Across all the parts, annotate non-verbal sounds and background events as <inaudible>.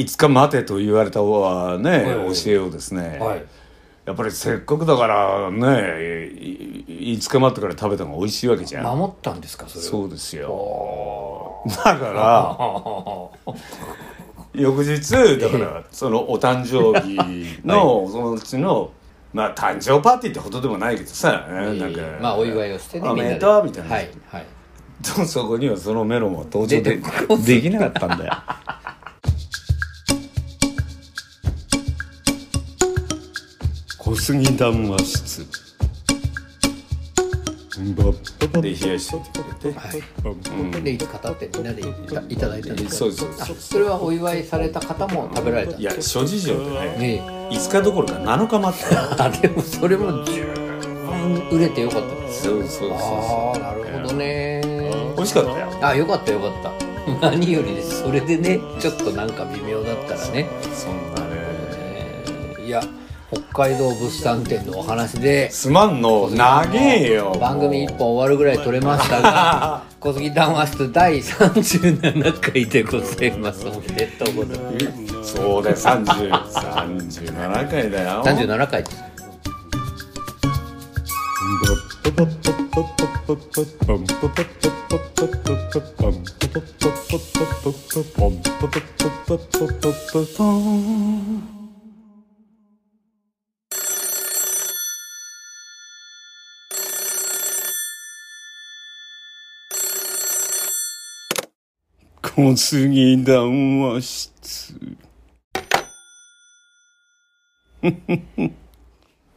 いつか待てと言われたはね、はい。教えをですね、はい。やっぱりせっかくだからねいいつか待ってから食べた方が美味しいわけじゃん、守ったんですかそれをそうですよ。だから <laughs> 翌日だからそのお誕生日の <laughs> そのうちのまあ誕生パーティーってほどでもないけどさ、なんかまあお祝いをしてねおめででとうみたいな、はいはい。と <laughs> そこにはそのメロンは登場でできなかったんだよ小杉談話室。で冷やしておいてくれて、はい。でいつか経ってみんなでいたいただいたんですそうですそうです。あそれはお祝いされた方も食べられたんいですや諸事情でねね5日どころか7日待った。<laughs> あでもそれも十分売れてよかったです。そうそうそうあそあなるほどね。う美味しかったよ。あよかったよかった。何よりですそれでねちょっとなんか微妙だったらね、そんなね。えーいや北海道物産展のお話で。すまんの。長えよ。番組1本終わるぐらい撮れましたが <laughs> 小杉談話室第37回でございます。おめでとうございます。そうだよ。30 37回だよ。37回。です小杉談話室。<laughs>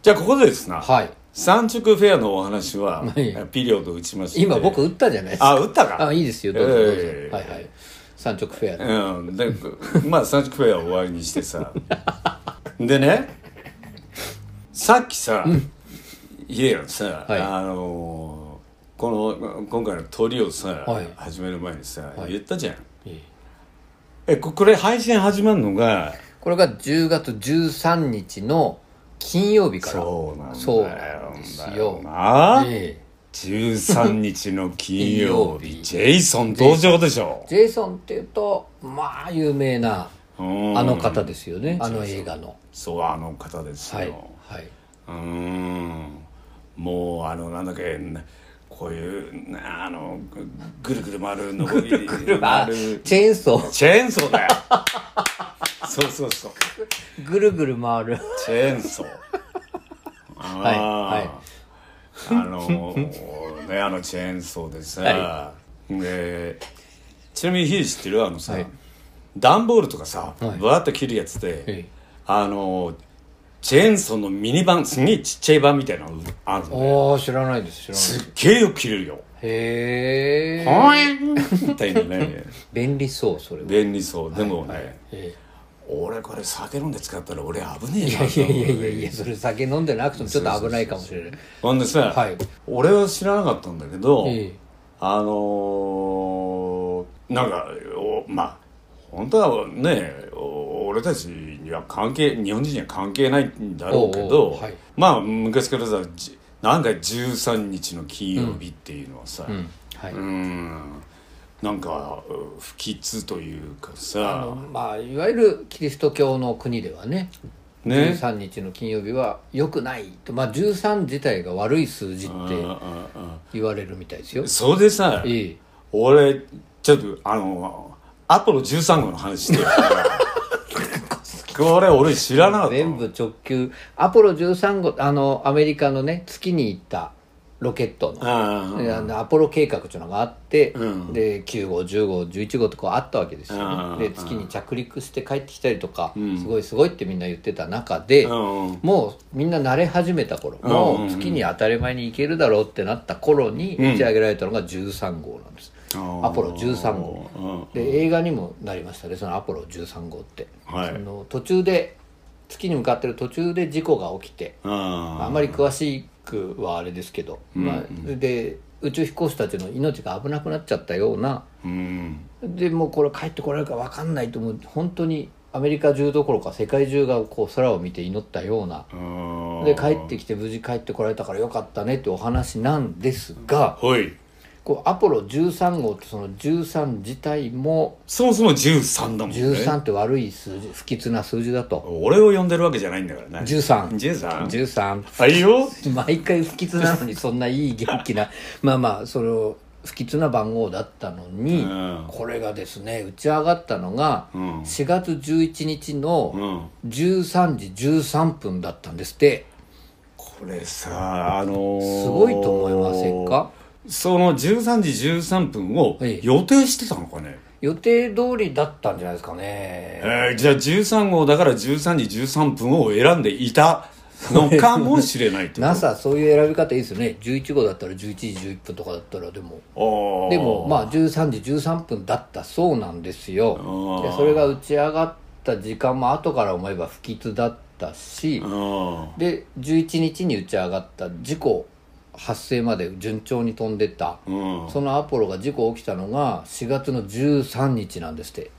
じゃあここでですな、はい。三直フェアのお話は、はいピリオド打ちまして今僕打ったじゃないですか。あ打ったか？あいいですよ。どうぞどうぞ、ええ。はいはい。三直フェアで、うん。でまあ三直フェアを終わりにしてさ。<laughs> でねさっきさ、ヒデがさ、はい。あのーこの今回の鳥をさ、はい。始める前にさ、はい。言ったじゃん。ええ。ここれ配信始まるのがこれが10月13日の金曜日からそうなんだよなええ。13日の金曜日 <laughs> ジェイソン登場でしょ。ジェイソンっていうとまあ有名なうん。あの方ですよね。あの映画の。そうあの方ですよ、はいはい。うん。もうあのなんだっけこういうなあのぐぐるぐる回るのぼり。<laughs> あ回るチェーンソー。チェーンソーだよ。<laughs> そうそうそう。ぐるぐる回る。チェーンソー。あ <laughs> はい。ーあのねあのチェーンソーでさ、はでちなみにヒデ知ってる？あのさ、はい。段ボールとかさ、はい。バーッと切るやつで、ええあのチェーンソーのミニ版すげえちっちゃい版みたいなのあるのねああ知らないです知らないす。っげえよく切れるよ。へえはいみたいなね。便利そうそれは。便利そう。でもね、え俺これ酒飲んで使ったら俺危ねええいなやいやいやいやいやそれ酒飲んでなくてもちょっと危ないかもしれない。ほんでさ、はい。俺は知らなかったんだけど、ええ。あのー、なんかおまあ本当はねお俺たちには関係日本人には関係ないんだろうけどはい。まあ昔からさじなんか13日の金曜日っていうのはさ、うんはい、うんなんかう不吉というかあさのまあいわゆるキリスト教の国ではねね。13日の金曜日は良くないと。まあ13自体が悪い数字って言われるみたいですよ。それでさええ。俺ちょっとあのアポロ13号の話してよこれ俺知らなかった全部直球。アポロ13号あのアメリカのね月に行ったロケットの。あであのアポロ計画っていうのがあって、うん。で9号10号11号とこうあったわけですようんねで月に着陸して帰ってきたりとか、ん。すごいすごいってみんな言ってた中で、うんもうみんな慣れ始めた頃、うんもう月に当たり前に行けるだろうってなった頃にうん。打ち上げられたのが13号なんです、アポロ13号。うん。で映画にもなりましたねそのアポロ13号って、はい。その途中で月に向かってる途中で事故が起きて。あまり詳しくはあれですけど、まあ、で宇宙飛行士たちの命が危なくなっちゃったような。うん。でもうこれ帰ってこられるか分かんないと思う。本当にアメリカ中どころか世界中がこう空を見て祈ったような。うんで帰ってきて無事帰ってこられたからよかったねってお話なんですがほいこうアポロ13号ってその13自体もそもそも13だもんね。13って悪い数字不吉な数字だと。俺を呼んでるわけじゃないんだからね。13 13 13はいよ。毎回不吉なのにそんないい元気な <laughs> まあまあその不吉な番号だったのに、うん。これがですね打ち上がったのがうん。4月11日うのん13時13分だったん。ですってこれさあのーすごいと思いませんかその13時13分をええ予定してたのかね、予定通りだったんじゃないですかね。えーじゃあ13号だから13時13分を選んでいたのかもしれないと？<laughs> NASA そういう選び方いいですよね。11号だったら11時11分とかだったらでも。でもまあ13時13分だったそうなんですよ。でそれが打ち上がった時間も後から思えば不吉だったし。あで11日に打ち上がった事故発生まで順調に飛んでた。ーうん。そのアポロが事故起きたのが4月の13日なんですって。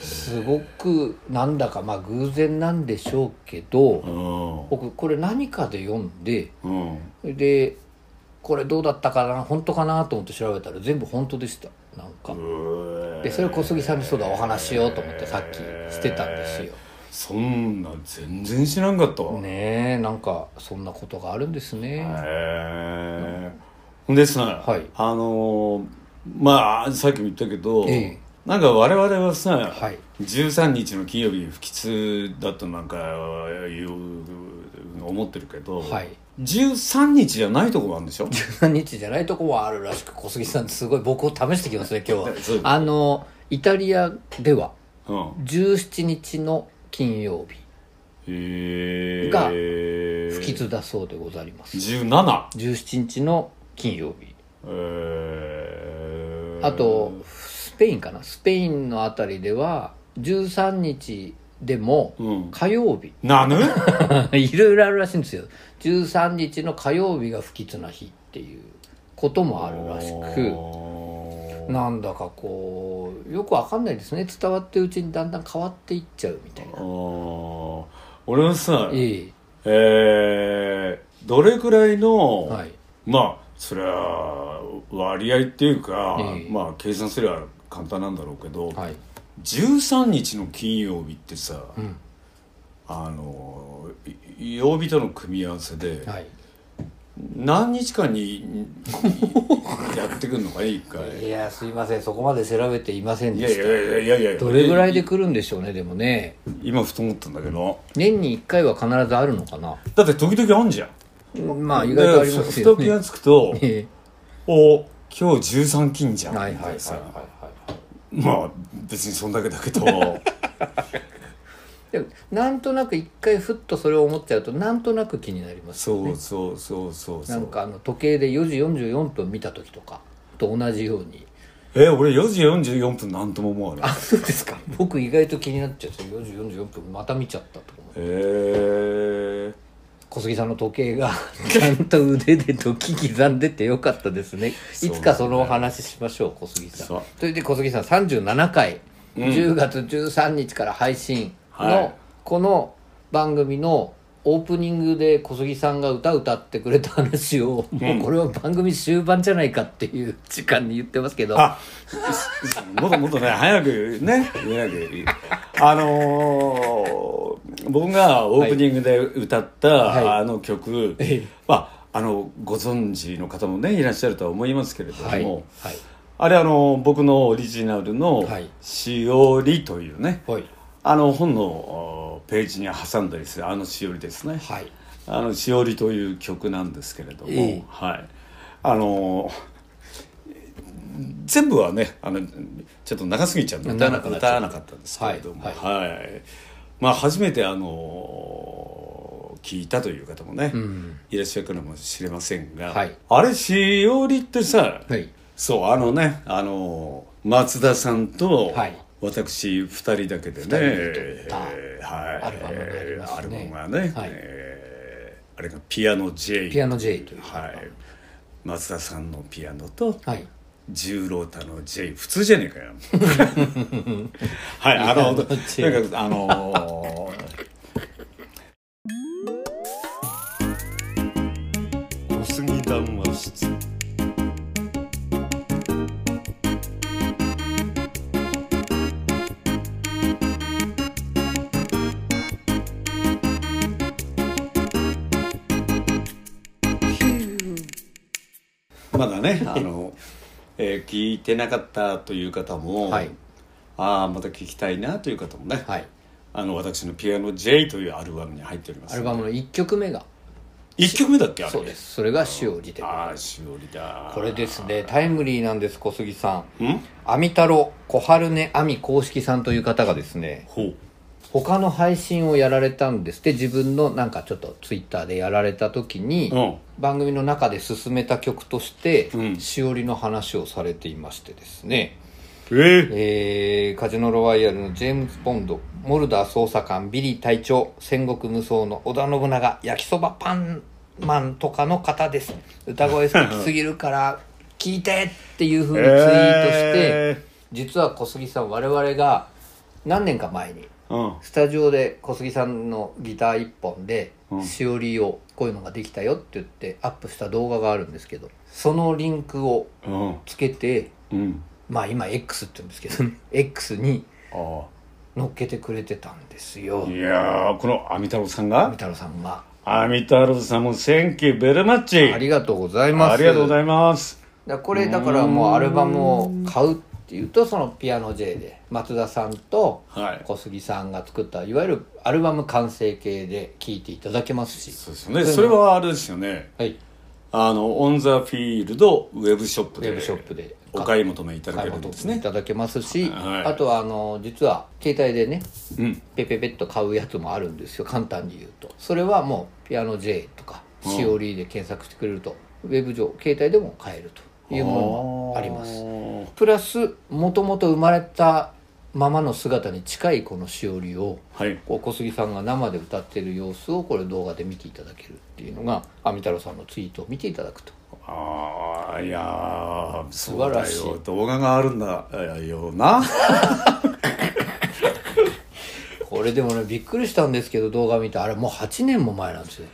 すごくなんだかまあ偶然なんでしょうけどうん。僕これ何かで読んでうん。でこれどうだったかな本当かなと思って調べたら全部本当でした。なんか。でそれを小杉さんにそうだお話ししようと思ってさっきしてたんですよそんな全然知らんかったわ、ねえなんかそんなことがあるんですね。へえ。ほんでさ、はい。あのーまあさっきも言ったけど、ええ。なんか我々はさ、はい。13日の金曜日不吉だとなんかいう思ってるけど、はい。13日じゃないとこもあるんでしょ？13日じゃないとこもあるらしく小杉さんすごい僕を試してきますね今日は。<laughs> あのイタリアではうん。17日の金曜日。が不吉だそうでございます。17 17日の金曜日。えー。あとスペインかな？スペインのあたりでは13日でもうん。火曜日、なぬ？<laughs> いろいろあるらしいんですよ。13日の火曜日が不吉な日っていうこともあるらしくなんだかこうよくわかんないですね。伝わってるうちにだんだん変わっていっちゃうみたいな。俺はさええーどれくらいの、えはい。まあそれは割合っていうか、ええまあ計算すれば簡単なんだろうけど、はい。13日の金曜日ってさ、うん。あのい曜日との組み合わせではい何日間にやってくるのかね一回。いやすいません。そこまで調べていませんいやいでしたやいやいやいや。どれぐらいで来るんでしょうねでもね。今ふと思ったんだけど。年に1回は必ずあるのかな。だって時々あんじゃん。うんまあ意外とありますよね。でふと気が付くとえお今日13金じゃん。えはいはいはいはいはい。まあ別にそんだけだけど <laughs> なんとなく一回ふっとそれを思っちゃうとなんとなく気になりますよそねうそうそうそうそう。なんかあの時計で4時44分見た時とかと同じように。え俺4時44分なんとも思わない。あそうですか。僕意外と気になっちゃって4時44分また見ちゃったとか思ってへえ小杉さんの時計がちゃんと腕で時刻んでてよかったですね。いつかそのお話ししましょう小杉さん。そう。それで小杉さん37回、うん。10月13日から配信の、はいこの番組のオープニングで小杉さんが歌歌ってくれた話を、もうこれは番組終盤じゃないかっていう時間に言ってますけど。あもっともっとね早くね。言えなきゃいいあのー僕がオープニングで歌った、はい。あの曲、ええ。まああのご存知の方もねいらっしゃるとは思いますけれども、はい。はい。あれあの僕のオリジナルのはい「しおり」というね、はいあの本のおページに挟んだりするあのしおりですね、はい。あのしおりという曲なんですけれども、ええ。はい。あの全部はねあのちょっと長すぎちゃうんで歌わなかったんですけれども。はい。はい、まあ初めてあの聞いたという方もね、うん。いらっしゃるかもしれませんが、はい。あれしおりってさ、はい。そうあのねあの松田さんとはい私二人だけでね、人で撮った。えーはい。アルバムがありますね。アルバムがね、はい。えーあれがピアノ J ピアノ J というはい。松田さんのピアノとはい。十郎太の J 普通じゃねえかよ。<laughs> はいあのなんかあの小 <laughs> 杉談話室ねあの、えー聞いてなかったという方も、はい。ああまた聞きたいなという方もね、はい。あの私の「ピアノ J」というアルバムに入っております。アルバムの1曲目が。1曲目だっけあれ？そうです。それが「しおり」でああしおりだ。これですね。タイムリーなんです小杉さん。ん？アミ太郎小春音亜美公式さんという方がですねほう他の配信をやられたんですって。自分のなんかちょっとツイッターでやられた時に、うん。番組の中で進めた曲として、うん。しおりの話をされていましてですね、え？ー、えーカジノロワイヤルのジェームズ・ボンドモルダー捜査官ビリー隊長戦国無双の織田信長焼きそばパンマンとかの方です。歌声好きすぎるから聞いてっていうふうにツイートして、<laughs> え実は小杉さん我々が何年か前にうんスタジオで小杉さんのギター一本でうん。しおりをこういうのができたよって言ってアップした動画があるんですけどそのリンクをうんつけてうん。まあ今 X って言うんですけどね。X にあ乗っけてくれてたんですよ。あいやーこの阿弥太郎さんが？三太郎さんが。阿弥太郎さんも「センキューベルマッチ」ありがとうございます。ありがとうございます。これだからもうアルバムを買うっていうとそのピアノ J で松田さんとはい。小杉さんが作ったいわゆるアルバム完成形で聴いていただけますし。そうですよね。それはあれですよね。はい。あのオン・ザ・フィールドウェブショップでウェブショップで。お買い求めいただけるんですね。物いただけますし、はい。あとはあの実は携帯でねうん。ペペペッと買うやつもあるんですよ。簡単に言うと。それはもうピアノ J とかうん。しおりで検索してくれるとウェブ上携帯でも買えるというものもあります。すプラスもともと生まれたままの姿に近いこのしおりをはい。こう小杉さんが生で歌ってる様子をこれ動画で見ていただけるっていうのが阿弥太郎さんのツイートを見ていただくと。ああいやー素晴らしい。動画があるんだよな。<laughs> これでもねびっくりしたんですけど動画見て。あれもう8年も前なんですよ。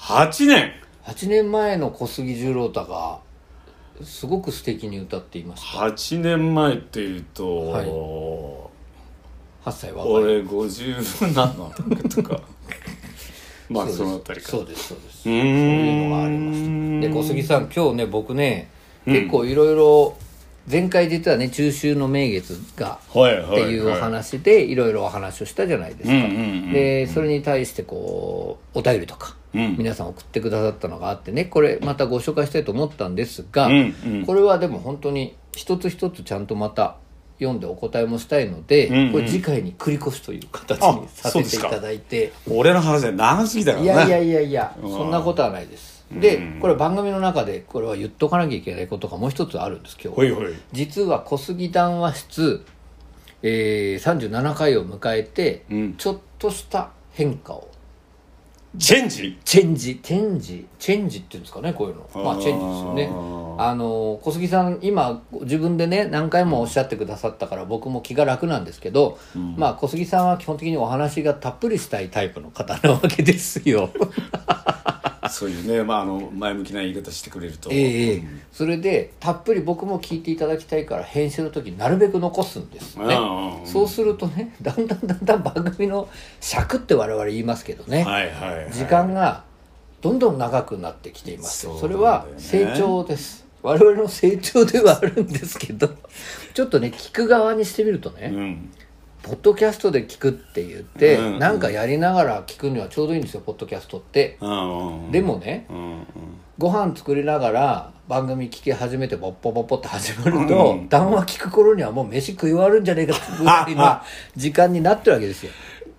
8年？8年前の小杉十郎太がすごく素敵に歌っていました。8年前っていうと、はい。8歳若い。俺50何のとか。<laughs> まあそのあたりか。そうですそうです。そういうのがありました。で小杉さん今日ね僕ね結構いろいろ前回実はね中秋の名月がっていうお話でいろいろお話をしたじゃないですか、でそれに対してこうお便りとか、うん。皆さん送ってくださったのがあってねこれまたご紹介したいと思ったんですが、これはでも本当に一つ一つちゃんとまた読んでお答えもしたいので、うんうん。これ次回に繰り越しという形あにさせていただいて。俺の話は長すぎだからね。いやいやいやいやうん。そんなことはないですでうん。これ番組の中でこれは言っとかなきゃいけないことがもう一つあるんです今日。実は小杉談話室、えー、37回を迎えて、うん。ちょっとした変化を。チェンジ？チェンジ。チェンジ。チェンジっていうんですかねこういうの。まあチェンジですよね。あの小杉さん今自分でね何回もおっしゃってくださったから僕も気が楽なんですけど、まあ小杉さんは基本的にお話がたっぷりしたいタイプの方なわけですよ <laughs> <laughs> そういうね、まあ、あの前向きな言い方してくれると、ええええ。それでたっぷり僕も聞いていただきたいから編集の時なるべく残すんですね。うんそうするとねだんだんだんだん番組の尺って我々言いますけどね、はいはい、はい、時間がどんどん長くなってきています。よそうそれは成長です。我々の成長ではあるんですけどちょっとね聞く側にしてみるとね、うんポッドキャストで聞くって言って、うんなんかやりながら聞くにはちょうどいいんですよポッドキャストって、うんでもねうんうん。ご飯作りながら番組聞き始めてボッポボッポって始まると、うん談話聞く頃にはもう飯食い終わるんじゃねえかってぐらいの <laughs> 時間になってるわけですよ。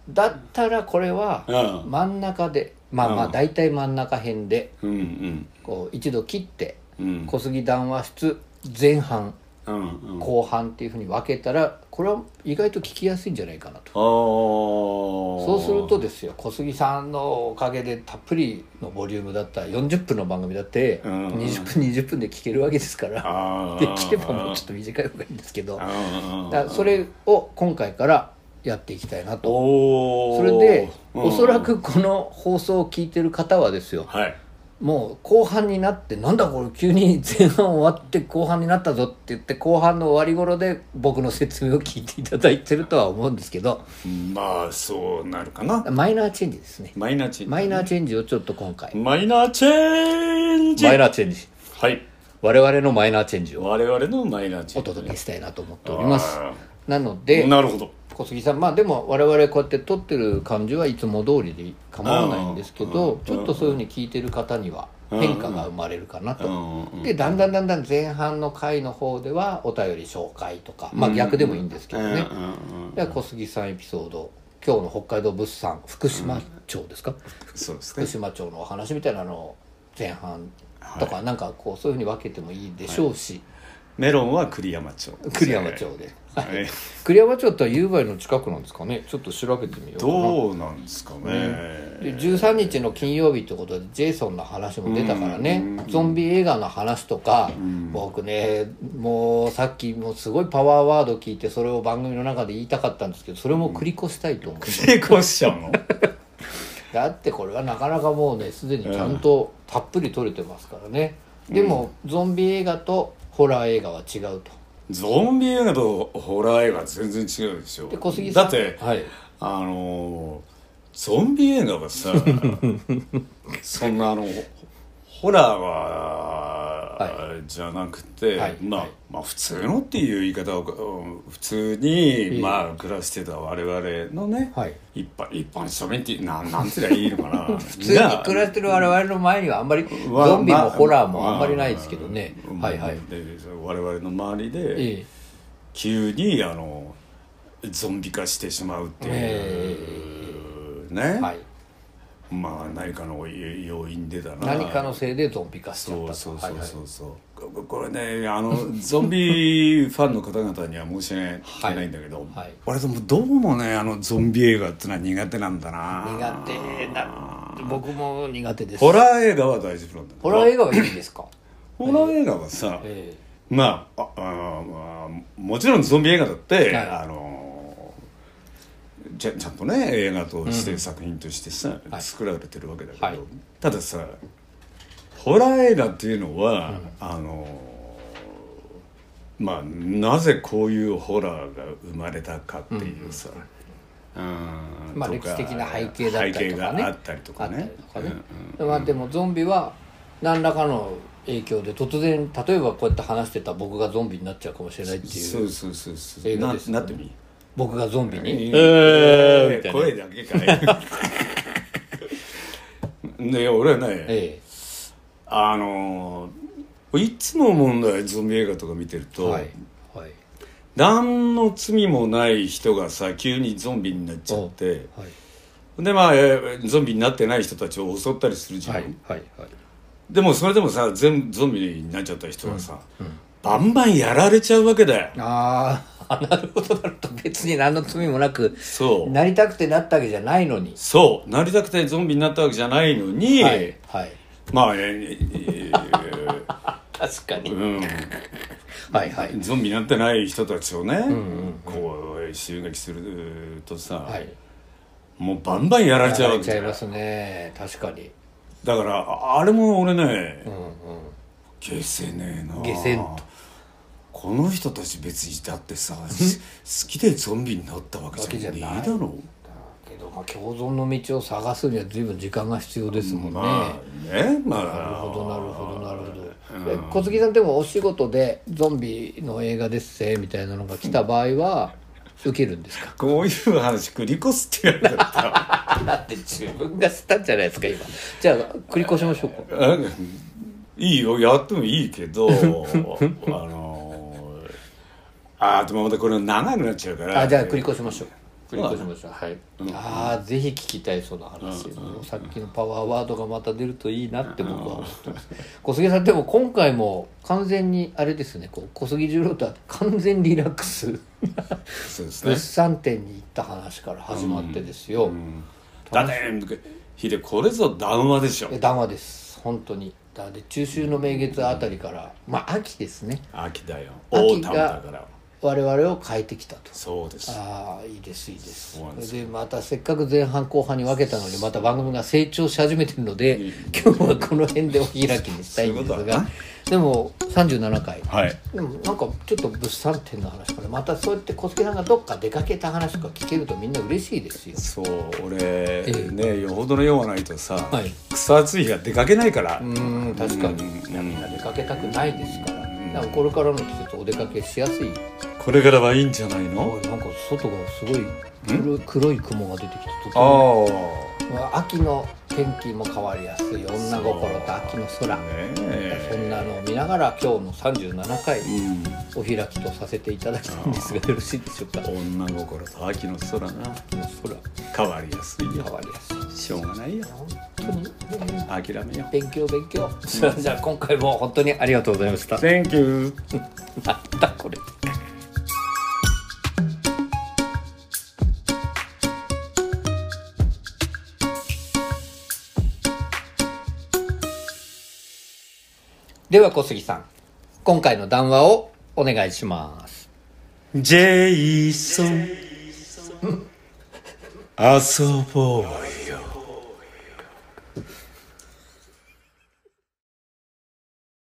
だったらこれはうん。真ん中でまあまあうん。大体真ん中辺でうんうん。こう一度切ってうん。小杉談話室前半うんうん後半っていうふうに分けたらこれは意外と聞きやすいんじゃないかなと。そうするとですよ小杉さんのおかげでたっぷりのボリュームだったら40分の番組だってうん20分20分で聞けるわけですから。できればもうちょっと短い方がいいんですけど。だそれを今回からやっていきたいなと。それでうん。おそらくこの放送を聞いてる方はですよはいもう後半になってなんだこれ急に前半終わって後半になったぞって言って後半の終わり頃で僕の説明を聞いていただいてるとは思うんですけどまあそうなるかな。マイナーチェンジですね。マイナーチェンジ。マイナーチェンジをちょっと今回。マイナーチェンジ。マイナーチェンジ。はい我々のマイナーチェンジを我々のマイナーチェおンジ届けしたいなと思っております。あなのでなるほど。小杉さんまあでも我々こうやって撮ってる感じはいつも通りで構わないんですけどうんちょっとそういうふうに聞いてる方には変化が生まれるかなと。うんでだんだんだんだん前半の回の方ではお便り紹介とかまあ逆でもいいんですけどね。うんうんうんでは小杉さんエピソード今日の北海道物産福島町ですか？そうですね。福島町のお話みたいなのを前半とかなんかこうそういうふうに分けてもいいでしょうし。メロンは栗山町。栗山町で。はい。栗山町って夕張の近くなんですかね？ちょっと調べてみようどうなんですかね。で13日の金曜日ってことでジェイソンの話も出たからね。ゾンビ映画の話とか僕ねもうさっきもすごいパワーワード聞いてそれを番組の中で言いたかったんですけどそれも繰り越したいと思う。<laughs> 成功しちゃうの？だってこれはなかなかもうねすでにちゃんとたっぷり撮れてますからね。でもゾンビ映画とホラー映画は違うと。ゾンビ映画とホラー映画全然違うでしょ。で小杉さん。だってはい。あのゾンビ映画はさ <laughs> そんなあのホラーは、はじゃなくて、はい。まあはい。まあ普通のっていう言い方をうん普通に、えまあ暮らしてた我々のね、はい。一般一般庶民ってなんなんて言えばいいのかな。<laughs> 普通に暮らしてる我々の前にはあんまりわゾンビまもホラーもあんまりないですけどね。まあはいはい。で我々の周りで、ええ。急にあのゾンビ化してしまうっていう、え。ね、はいまあ何かの要因でだな。何かのせいでゾンビ化しちゃったと。そうそうそうはいはい。そうそう、ここれねあの <laughs> ゾンビファンの方々には申し訳ないんだけど、はい。俺でもどうもねあのゾンビ映画ってのは苦手なんだな。苦手な僕も苦手です。ホラー映画は大丈夫なんだホラー映画はいいですか？<laughs> ホラー映画はさ、えまあああまあもちろんゾンビ映画だって、はい。あのちゃちゃんとね映画として作品としてさ、はい。作られてるわけだけど、はい。たださホラー映画っていうのは、あのまあなぜこういうホラーが生まれたかっていうさ、うん。まあ歴史的な背景だったりとかね。背景があったりとかね。あったりとかね。まあでもゾンビは何らかの影響で突然例えばこうやって話してた僕がゾンビになっちゃうかもしれないっていうそうそうそうそう。ななってみ？僕がゾンビに。えみたいな。声だけかい。で俺はねえあのいつも思うんだよゾンビ映画とか見てると、えはいはい。何の罪もない人がさ急にゾンビになっちゃってはい。でまあ、えーゾンビになってない人たちを襲ったりするじゃん、はいはいはい。でもそれでもさ全ゾンビになっちゃった人はさ、バンバンやられちゃうわけだよ。ああなるほどなるほど。別に何の罪もなくそう。なりたくてなったわけじゃないのに。そう。なりたくてゾンビになったわけじゃないのに、はいはい。まあ、えーえー <laughs> 確かに。うん、<laughs> はいはい。ゾンビになってない人たちをね、こう襲撃するとさ、はい。もうバンバンやられちゃうやらわけじゃん。れちゃいますね。確かに。だからああれも俺ねうんうん。消せねえな消せんとこの人たち別にだってさ <laughs> 好きでゾンビになったわけじゃねえだろ。だけど、まあ、共存の道を探すには随分時間が必要ですもんね、まあねまあ。なるほどなるほどなるほど。え小杉さんでもお仕事でゾンビの映画ですせみたいなのが来た場合は受けるんですか？こういう話繰り越すって言われた。らだって自分がしたんじゃないですか今。じゃあ繰り越しましょうか。あいいよやってもいいけど <laughs> あのあーでもまたこれ長くなっちゃうから。あじゃあ繰り越しましょう。繰り越しましょう。はい、ああぜひ聞きたいその話、もうさっきのパワーワードがまた出るといいなって僕は思ってます。小杉さんでも今回も完全にあれですね。こう小杉十郎とは完全リラックス。そうですね。物産展に行った話から始まってですよ、だねヒデこれぞ談話でしょ。え談話です。本当に。だで中秋の名月あたりからまあ秋ですね。秋だよ。秋大田だから我々を変えてきたと。そうです。ああいいですいいです。でまたせっかく前半後半に分けたのにまた番組が成長し始めてるので今日はこの辺でお開きにしたいんですが。でも37回はい。でもなんかちょっと物産展の話からまたそうやって小杉さんがどっか出かけた話とか聞けるとみんな嬉しいですよ。そう俺えねよほどの用がないとさ、はい。草暑い日が出かけないから。うーん確かに。うん。みんな出かけたくないですからだからこれからの季節お出かけしやすい。これからはいいんじゃないの？なんか外がすごい黒い黒い雲が出てきてあもあまあ秋の天気も変わりやすい女心と秋の空。ねそえんなのを見ながら今日の37回うん。お開きとさせていただきたいんですがよろしいでしょうか？女心と秋の空な。もう空。変わりやすいよ。変わりやすいしょうがないよ。本当にね諦めよ勉強勉強。<laughs> じゃあ今回も本当にありがとうございました。Thank you なんだこれ。では小杉さん今回の談話をお願いします。ジェイソン。<laughs> 遊ぼうよ